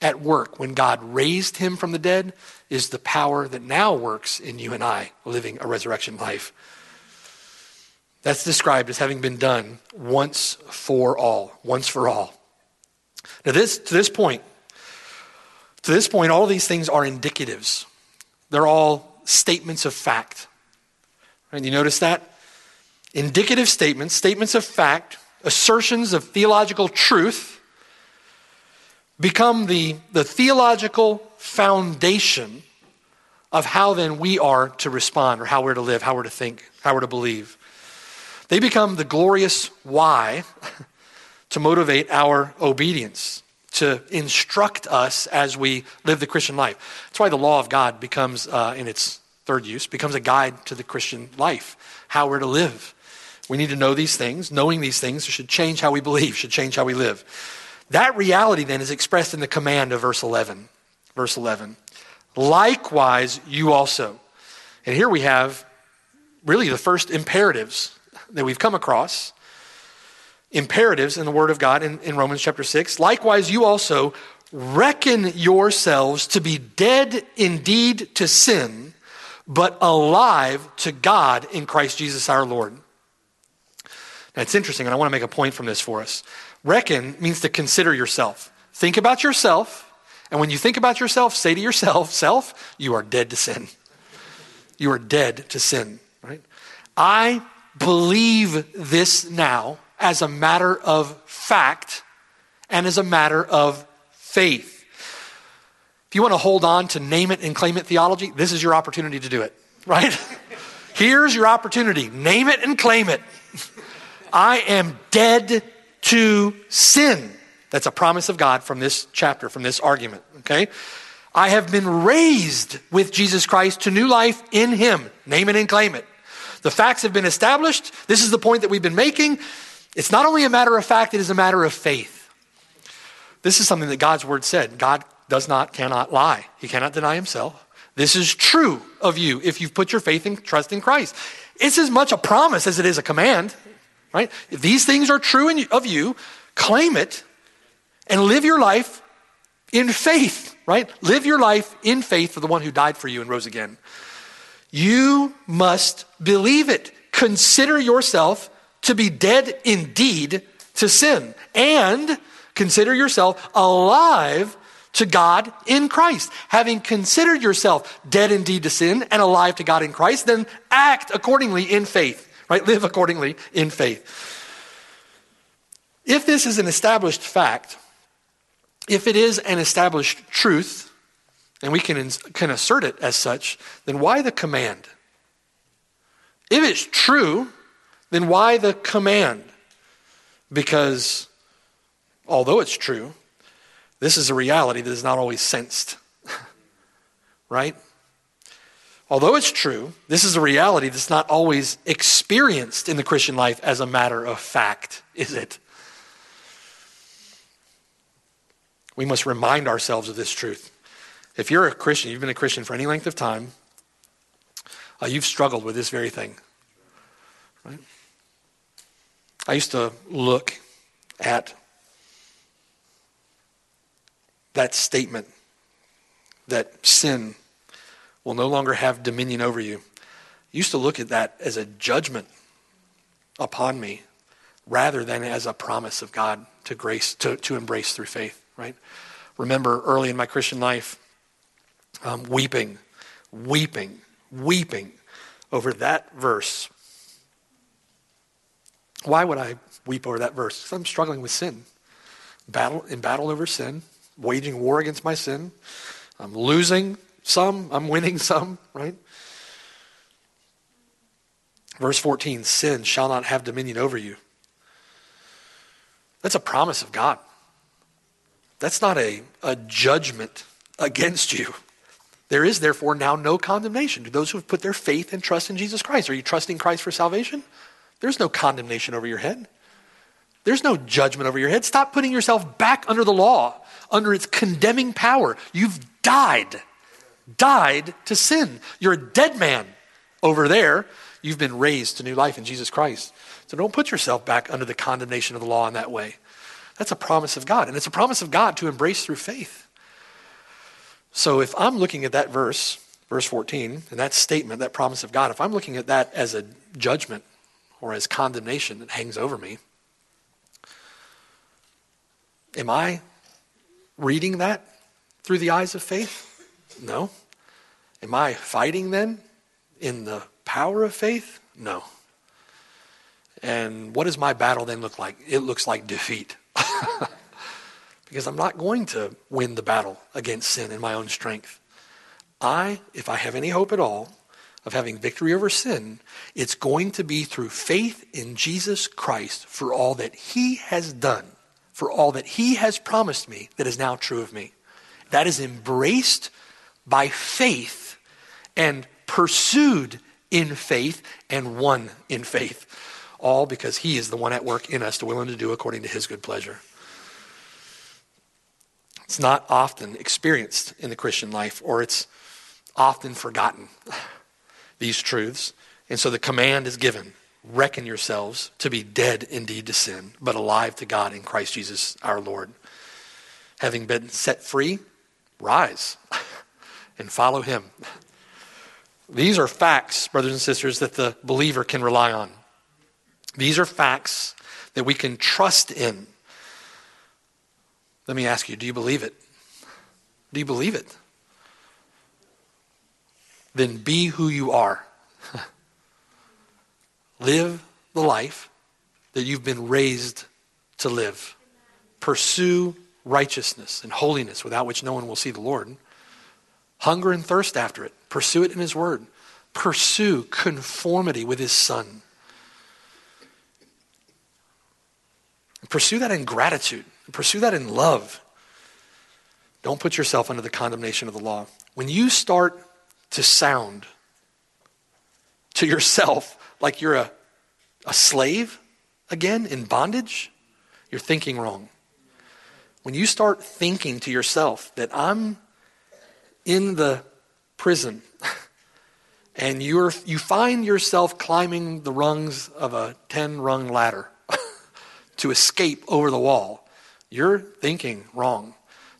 at work when God raised him from the dead is the power that now works in you and I living a resurrection life. That's described as having been done once for all. Once for all. Now, this, to this point, To this point, all these things are indicatives. They're all statements of fact. And you notice that? Indicative statements, statements of fact, assertions of theological truth become the, the theological foundation of how then we are to respond or how we're to live, how we're to think, how we're to believe. They become the glorious why to motivate our obedience, to instruct us as we live the Christian life. That's why the law of God becomes, uh, in its third use, becomes a guide to the Christian life, how we're to live. We need to know these things. Knowing these things should change how we believe, should change how we live. That reality then is expressed in the command of verse 11. Verse 11. Likewise, you also. And here we have really the first imperatives that we've come across. Imperatives in the Word of God in, in Romans chapter 6. Likewise, you also reckon yourselves to be dead indeed to sin, but alive to God in Christ Jesus our Lord. Now, it's interesting, and I want to make a point from this for us. Reckon means to consider yourself. Think about yourself, and when you think about yourself, say to yourself, self, you are dead to sin. You are dead to sin, right? I believe this now as a matter of fact and as a matter of faith. If you want to hold on to name it and claim it theology, this is your opportunity to do it, right? Here's your opportunity. Name it and claim it. I am dead to sin. That's a promise of God from this chapter, from this argument, okay? I have been raised with Jesus Christ to new life in Him. Name it and claim it. The facts have been established. This is the point that we've been making. It's not only a matter of fact, it is a matter of faith. This is something that God's word said. God does not, cannot lie. He cannot deny himself. This is true of you if you've put your faith and trust in Christ. It's as much a promise as it is a command. Right? If these things are true in, of you, claim it and live your life in faith, right? Live your life in faith for the one who died for you and rose again. You must believe it. Consider yourself to be dead indeed to sin and consider yourself alive to God in Christ. Having considered yourself dead indeed to sin and alive to God in Christ, then act accordingly in faith right? Live accordingly in faith. If this is an established fact, if it is an established truth, and we can, can assert it as such, then why the command? If it's true, then why the command? Because although it's true, this is a reality that is not always sensed. right? Although it's true, this is a reality that's not always experienced in the Christian life as a matter of fact, is it? We must remind ourselves of this truth. If you're a Christian, you've been a Christian for any length of time, uh, you've struggled with this very thing. Right? I used to look at that statement that sin will no longer have dominion over you. I used to look at that as a judgment upon me rather than as a promise of God to grace to, to embrace through faith, right? Remember early in my Christian life, um, weeping, weeping, weeping over that verse. Why would I weep over that verse? Because I'm struggling with sin. Battle in battle over sin, waging war against my sin. I'm losing some, I'm winning some, right? Verse 14 sin shall not have dominion over you. That's a promise of God. That's not a, a judgment against you. There is therefore now no condemnation to those who have put their faith and trust in Jesus Christ. Are you trusting Christ for salvation? There's no condemnation over your head. There's no judgment over your head. Stop putting yourself back under the law, under its condemning power. You've died died to sin. You're a dead man over there. You've been raised to new life in Jesus Christ. So don't put yourself back under the condemnation of the law in that way. That's a promise of God, and it's a promise of God to embrace through faith. So if I'm looking at that verse, verse 14, and that statement, that promise of God, if I'm looking at that as a judgment or as condemnation that hangs over me, am I reading that through the eyes of faith? No. Am I fighting then in the power of faith? No. And what does my battle then look like? It looks like defeat. because I'm not going to win the battle against sin in my own strength. I, if I have any hope at all of having victory over sin, it's going to be through faith in Jesus Christ for all that he has done, for all that he has promised me that is now true of me. That is embraced by faith and pursued in faith and won in faith. All because he is the one at work in us to willing to do according to his good pleasure. It's not often experienced in the Christian life, or it's often forgotten, these truths. And so the command is given reckon yourselves to be dead indeed to sin, but alive to God in Christ Jesus our Lord. Having been set free, rise and follow him. These are facts, brothers and sisters, that the believer can rely on. These are facts that we can trust in. Let me ask you do you believe it? Do you believe it? Then be who you are. live the life that you've been raised to live. Pursue righteousness and holiness without which no one will see the Lord. Hunger and thirst after it. Pursue it in His Word. Pursue conformity with His Son. Pursue that in gratitude. Pursue that in love. Don't put yourself under the condemnation of the law. When you start to sound to yourself like you're a, a slave again in bondage, you're thinking wrong. When you start thinking to yourself that I'm in the prison and you're, you find yourself climbing the rungs of a 10 rung ladder to escape over the wall, you're thinking wrong.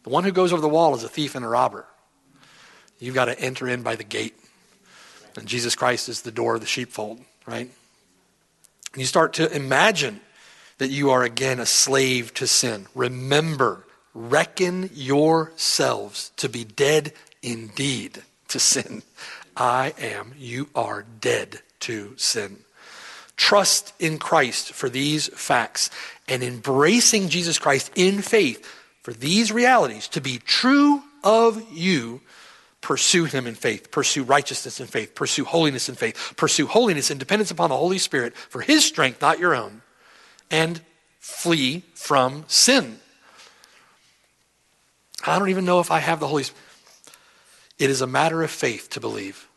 The one who goes over the wall is a thief and a robber. You've got to enter in by the gate. And Jesus Christ is the door of the sheepfold, right? And you start to imagine that you are again a slave to sin. Remember, reckon yourselves to be dead indeed to sin. I am, you are dead to sin. Trust in Christ for these facts and embracing Jesus Christ in faith for these realities to be true of you. Pursue him in faith. Pursue righteousness in faith. Pursue holiness in faith. Pursue holiness in dependence upon the Holy Spirit for his strength, not your own. And flee from sin. I don't even know if I have the Holy Spirit. It is a matter of faith to believe.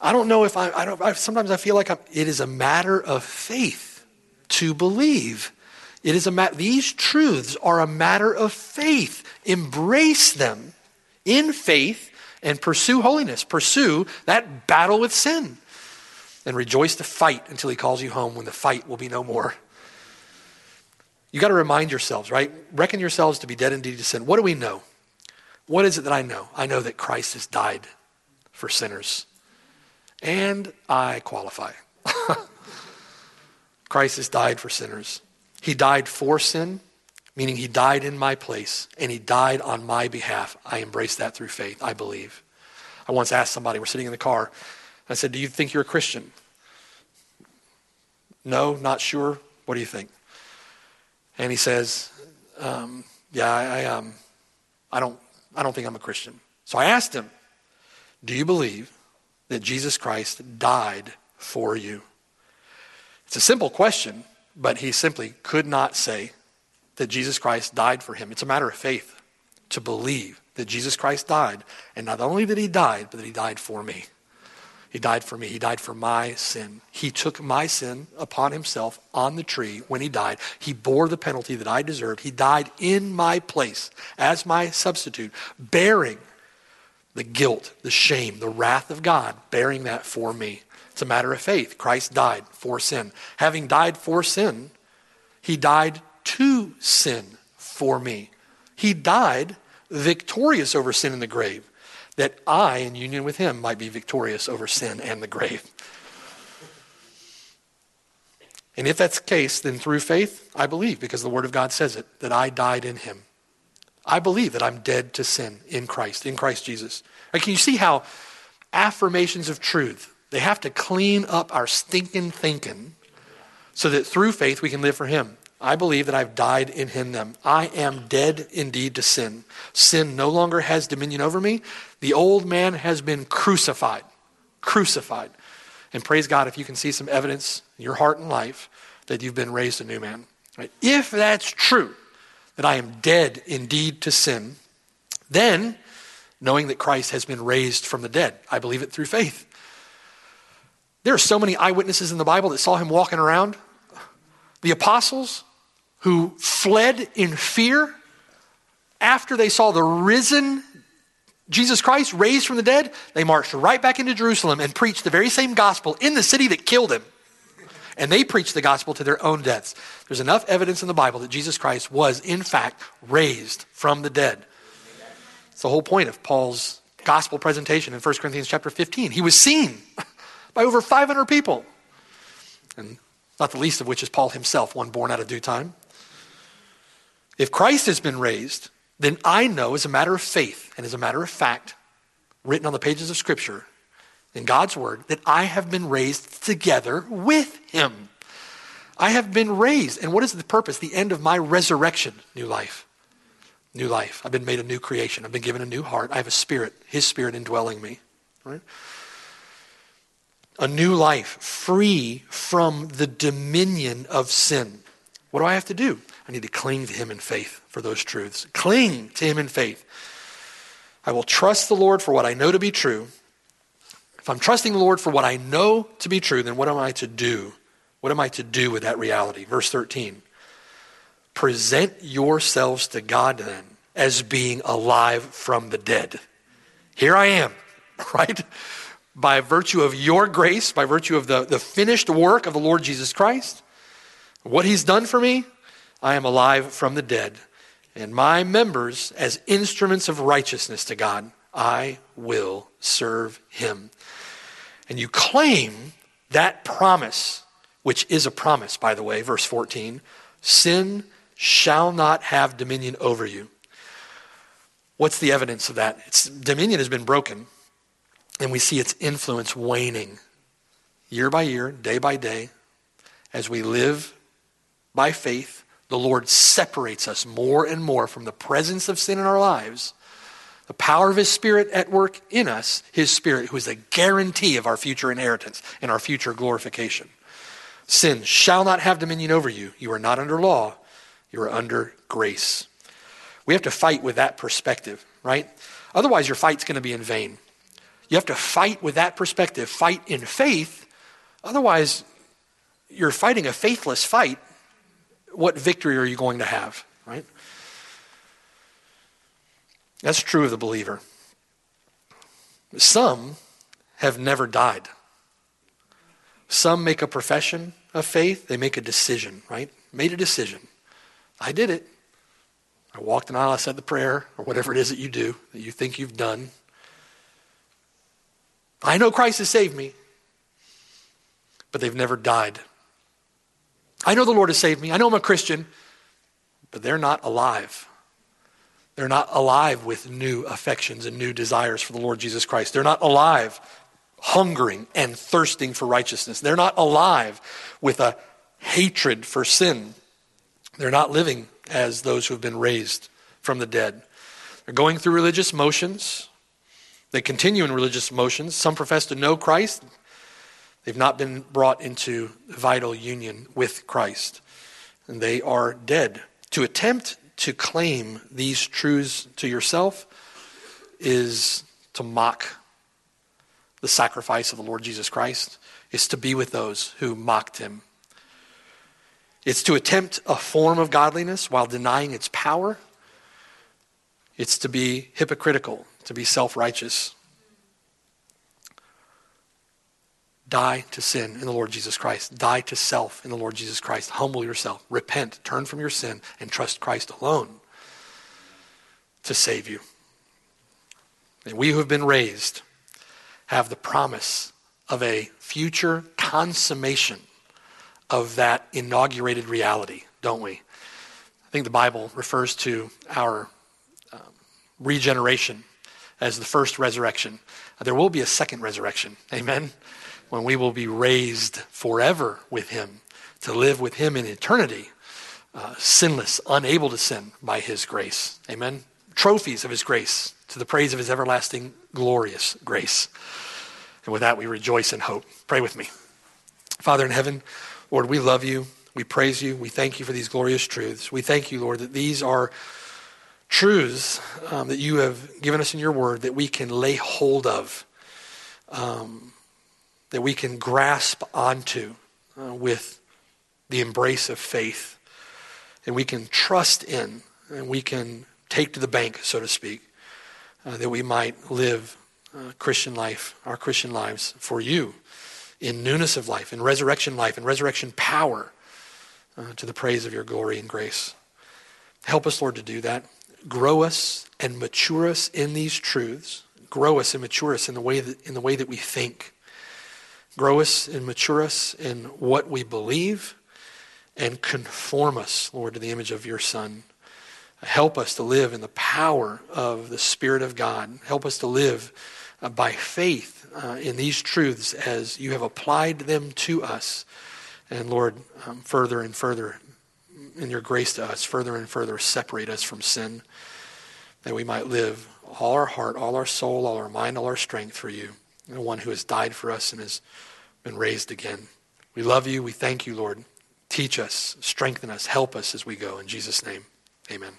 I don't know if I, I don't, I, sometimes I feel like I'm, it is a matter of faith to believe. It is a matter, these truths are a matter of faith. Embrace them in faith and pursue holiness. Pursue that battle with sin. And rejoice to fight until he calls you home when the fight will be no more. You got to remind yourselves, right? Reckon yourselves to be dead indeed to sin. What do we know? What is it that I know? I know that Christ has died for sinners. And I qualify. Christ has died for sinners. He died for sin, meaning he died in my place, and he died on my behalf. I embrace that through faith. I believe. I once asked somebody, we're sitting in the car, I said, Do you think you're a Christian? No, not sure. What do you think? And he says, um, Yeah, I, I, um, I don't I don't think I'm a Christian. So I asked him, Do you believe that Jesus Christ died for you? It's a simple question, but he simply could not say that Jesus Christ died for him. It's a matter of faith to believe that Jesus Christ died, and not only that he died, but that he died for me. He died for me. He died for my sin. He took my sin upon himself on the tree when he died. He bore the penalty that I deserved. He died in my place as my substitute, bearing the guilt, the shame, the wrath of God, bearing that for me. It's a matter of faith. Christ died for sin. Having died for sin, he died to sin for me. He died victorious over sin in the grave that I, in union with him, might be victorious over sin and the grave. And if that's the case, then through faith, I believe, because the Word of God says it, that I died in him. I believe that I'm dead to sin in Christ, in Christ Jesus. Right, can you see how affirmations of truth, they have to clean up our stinking thinking so that through faith we can live for Him. I believe that I've died in Him. Them. I am dead indeed to sin. Sin no longer has dominion over me. The old man has been crucified. Crucified. And praise God if you can see some evidence in your heart and life that you've been raised a new man. Right? If that's true, that I am dead indeed to sin, then knowing that Christ has been raised from the dead, I believe it through faith. There are so many eyewitnesses in the Bible that saw him walking around. The apostles who fled in fear after they saw the risen Jesus Christ raised from the dead, they marched right back into Jerusalem and preached the very same gospel in the city that killed him. And they preached the gospel to their own deaths. There's enough evidence in the Bible that Jesus Christ was, in fact, raised from the dead. It's the whole point of Paul's gospel presentation in 1 Corinthians chapter 15. He was seen by over 500 people. And not the least of which is Paul himself, one born out of due time. If Christ has been raised, then I know as a matter of faith and as a matter of fact, written on the pages of Scripture, in God's Word, that I have been raised together with Him. I have been raised. And what is the purpose? The end of my resurrection, new life. New life. I've been made a new creation. I've been given a new heart. I have a spirit, His spirit indwelling me. Right? A new life, free from the dominion of sin. What do I have to do? I need to cling to Him in faith for those truths. Cling to Him in faith. I will trust the Lord for what I know to be true. If I'm trusting the Lord for what I know to be true, then what am I to do? What am I to do with that reality? Verse 13. Present yourselves to God then as being alive from the dead. Here I am, right? By virtue of your grace, by virtue of the, the finished work of the Lord Jesus Christ, what he's done for me, I am alive from the dead, and my members, as instruments of righteousness to God, I will serve him. And you claim that promise, which is a promise, by the way, verse 14 sin shall not have dominion over you. What's the evidence of that? Its dominion has been broken, and we see its influence waning year by year, day by day, as we live by faith the Lord separates us more and more from the presence of sin in our lives. The power of His Spirit at work in us, His Spirit, who is the guarantee of our future inheritance and our future glorification. Sin shall not have dominion over you. You are not under law, you are under grace. We have to fight with that perspective, right? Otherwise, your fight's going to be in vain. You have to fight with that perspective, fight in faith. Otherwise, you're fighting a faithless fight what victory are you going to have, right? That's true of the believer. Some have never died. Some make a profession of faith, they make a decision, right? Made a decision. I did it. I walked an aisle, I said the prayer, or whatever it is that you do, that you think you've done. I know Christ has saved me, but they've never died I know the Lord has saved me. I know I'm a Christian, but they're not alive. They're not alive with new affections and new desires for the Lord Jesus Christ. They're not alive hungering and thirsting for righteousness. They're not alive with a hatred for sin. They're not living as those who have been raised from the dead. They're going through religious motions. They continue in religious motions. Some profess to know Christ. They've not been brought into vital union with Christ, and they are dead. To attempt to claim these truths to yourself is to mock the sacrifice of the Lord Jesus Christ, is to be with those who mocked him. It's to attempt a form of godliness while denying its power. It's to be hypocritical, to be self righteous. Die to sin in the Lord Jesus Christ. Die to self in the Lord Jesus Christ. Humble yourself. Repent. Turn from your sin and trust Christ alone to save you. And we who have been raised have the promise of a future consummation of that inaugurated reality, don't we? I think the Bible refers to our um, regeneration as the first resurrection. There will be a second resurrection. Amen. When we will be raised forever with him to live with him in eternity, uh, sinless, unable to sin by his grace. Amen. Trophies of his grace to the praise of his everlasting, glorious grace. And with that, we rejoice and hope. Pray with me. Father in heaven, Lord, we love you. We praise you. We thank you for these glorious truths. We thank you, Lord, that these are truths um, that you have given us in your word that we can lay hold of, um, that we can grasp onto uh, with the embrace of faith, and we can trust in, and we can take to the bank, so to speak, uh, that we might live uh, Christian life, our Christian lives for you in newness of life, in resurrection life, in resurrection power uh, to the praise of your glory and grace. Help us, Lord, to do that. Grow us and mature us in these truths. Grow us and mature us in the way that, in the way that we think. Grow us and mature us in what we believe and conform us, Lord, to the image of your Son. Help us to live in the power of the Spirit of God. Help us to live uh, by faith uh, in these truths as you have applied them to us. And Lord, um, further and further in your grace to us, further and further separate us from sin, that we might live all our heart, all our soul, all our mind, all our strength for you, the one who has died for us and has been raised again. We love you. We thank you, Lord. Teach us, strengthen us, help us as we go. In Jesus' name, amen.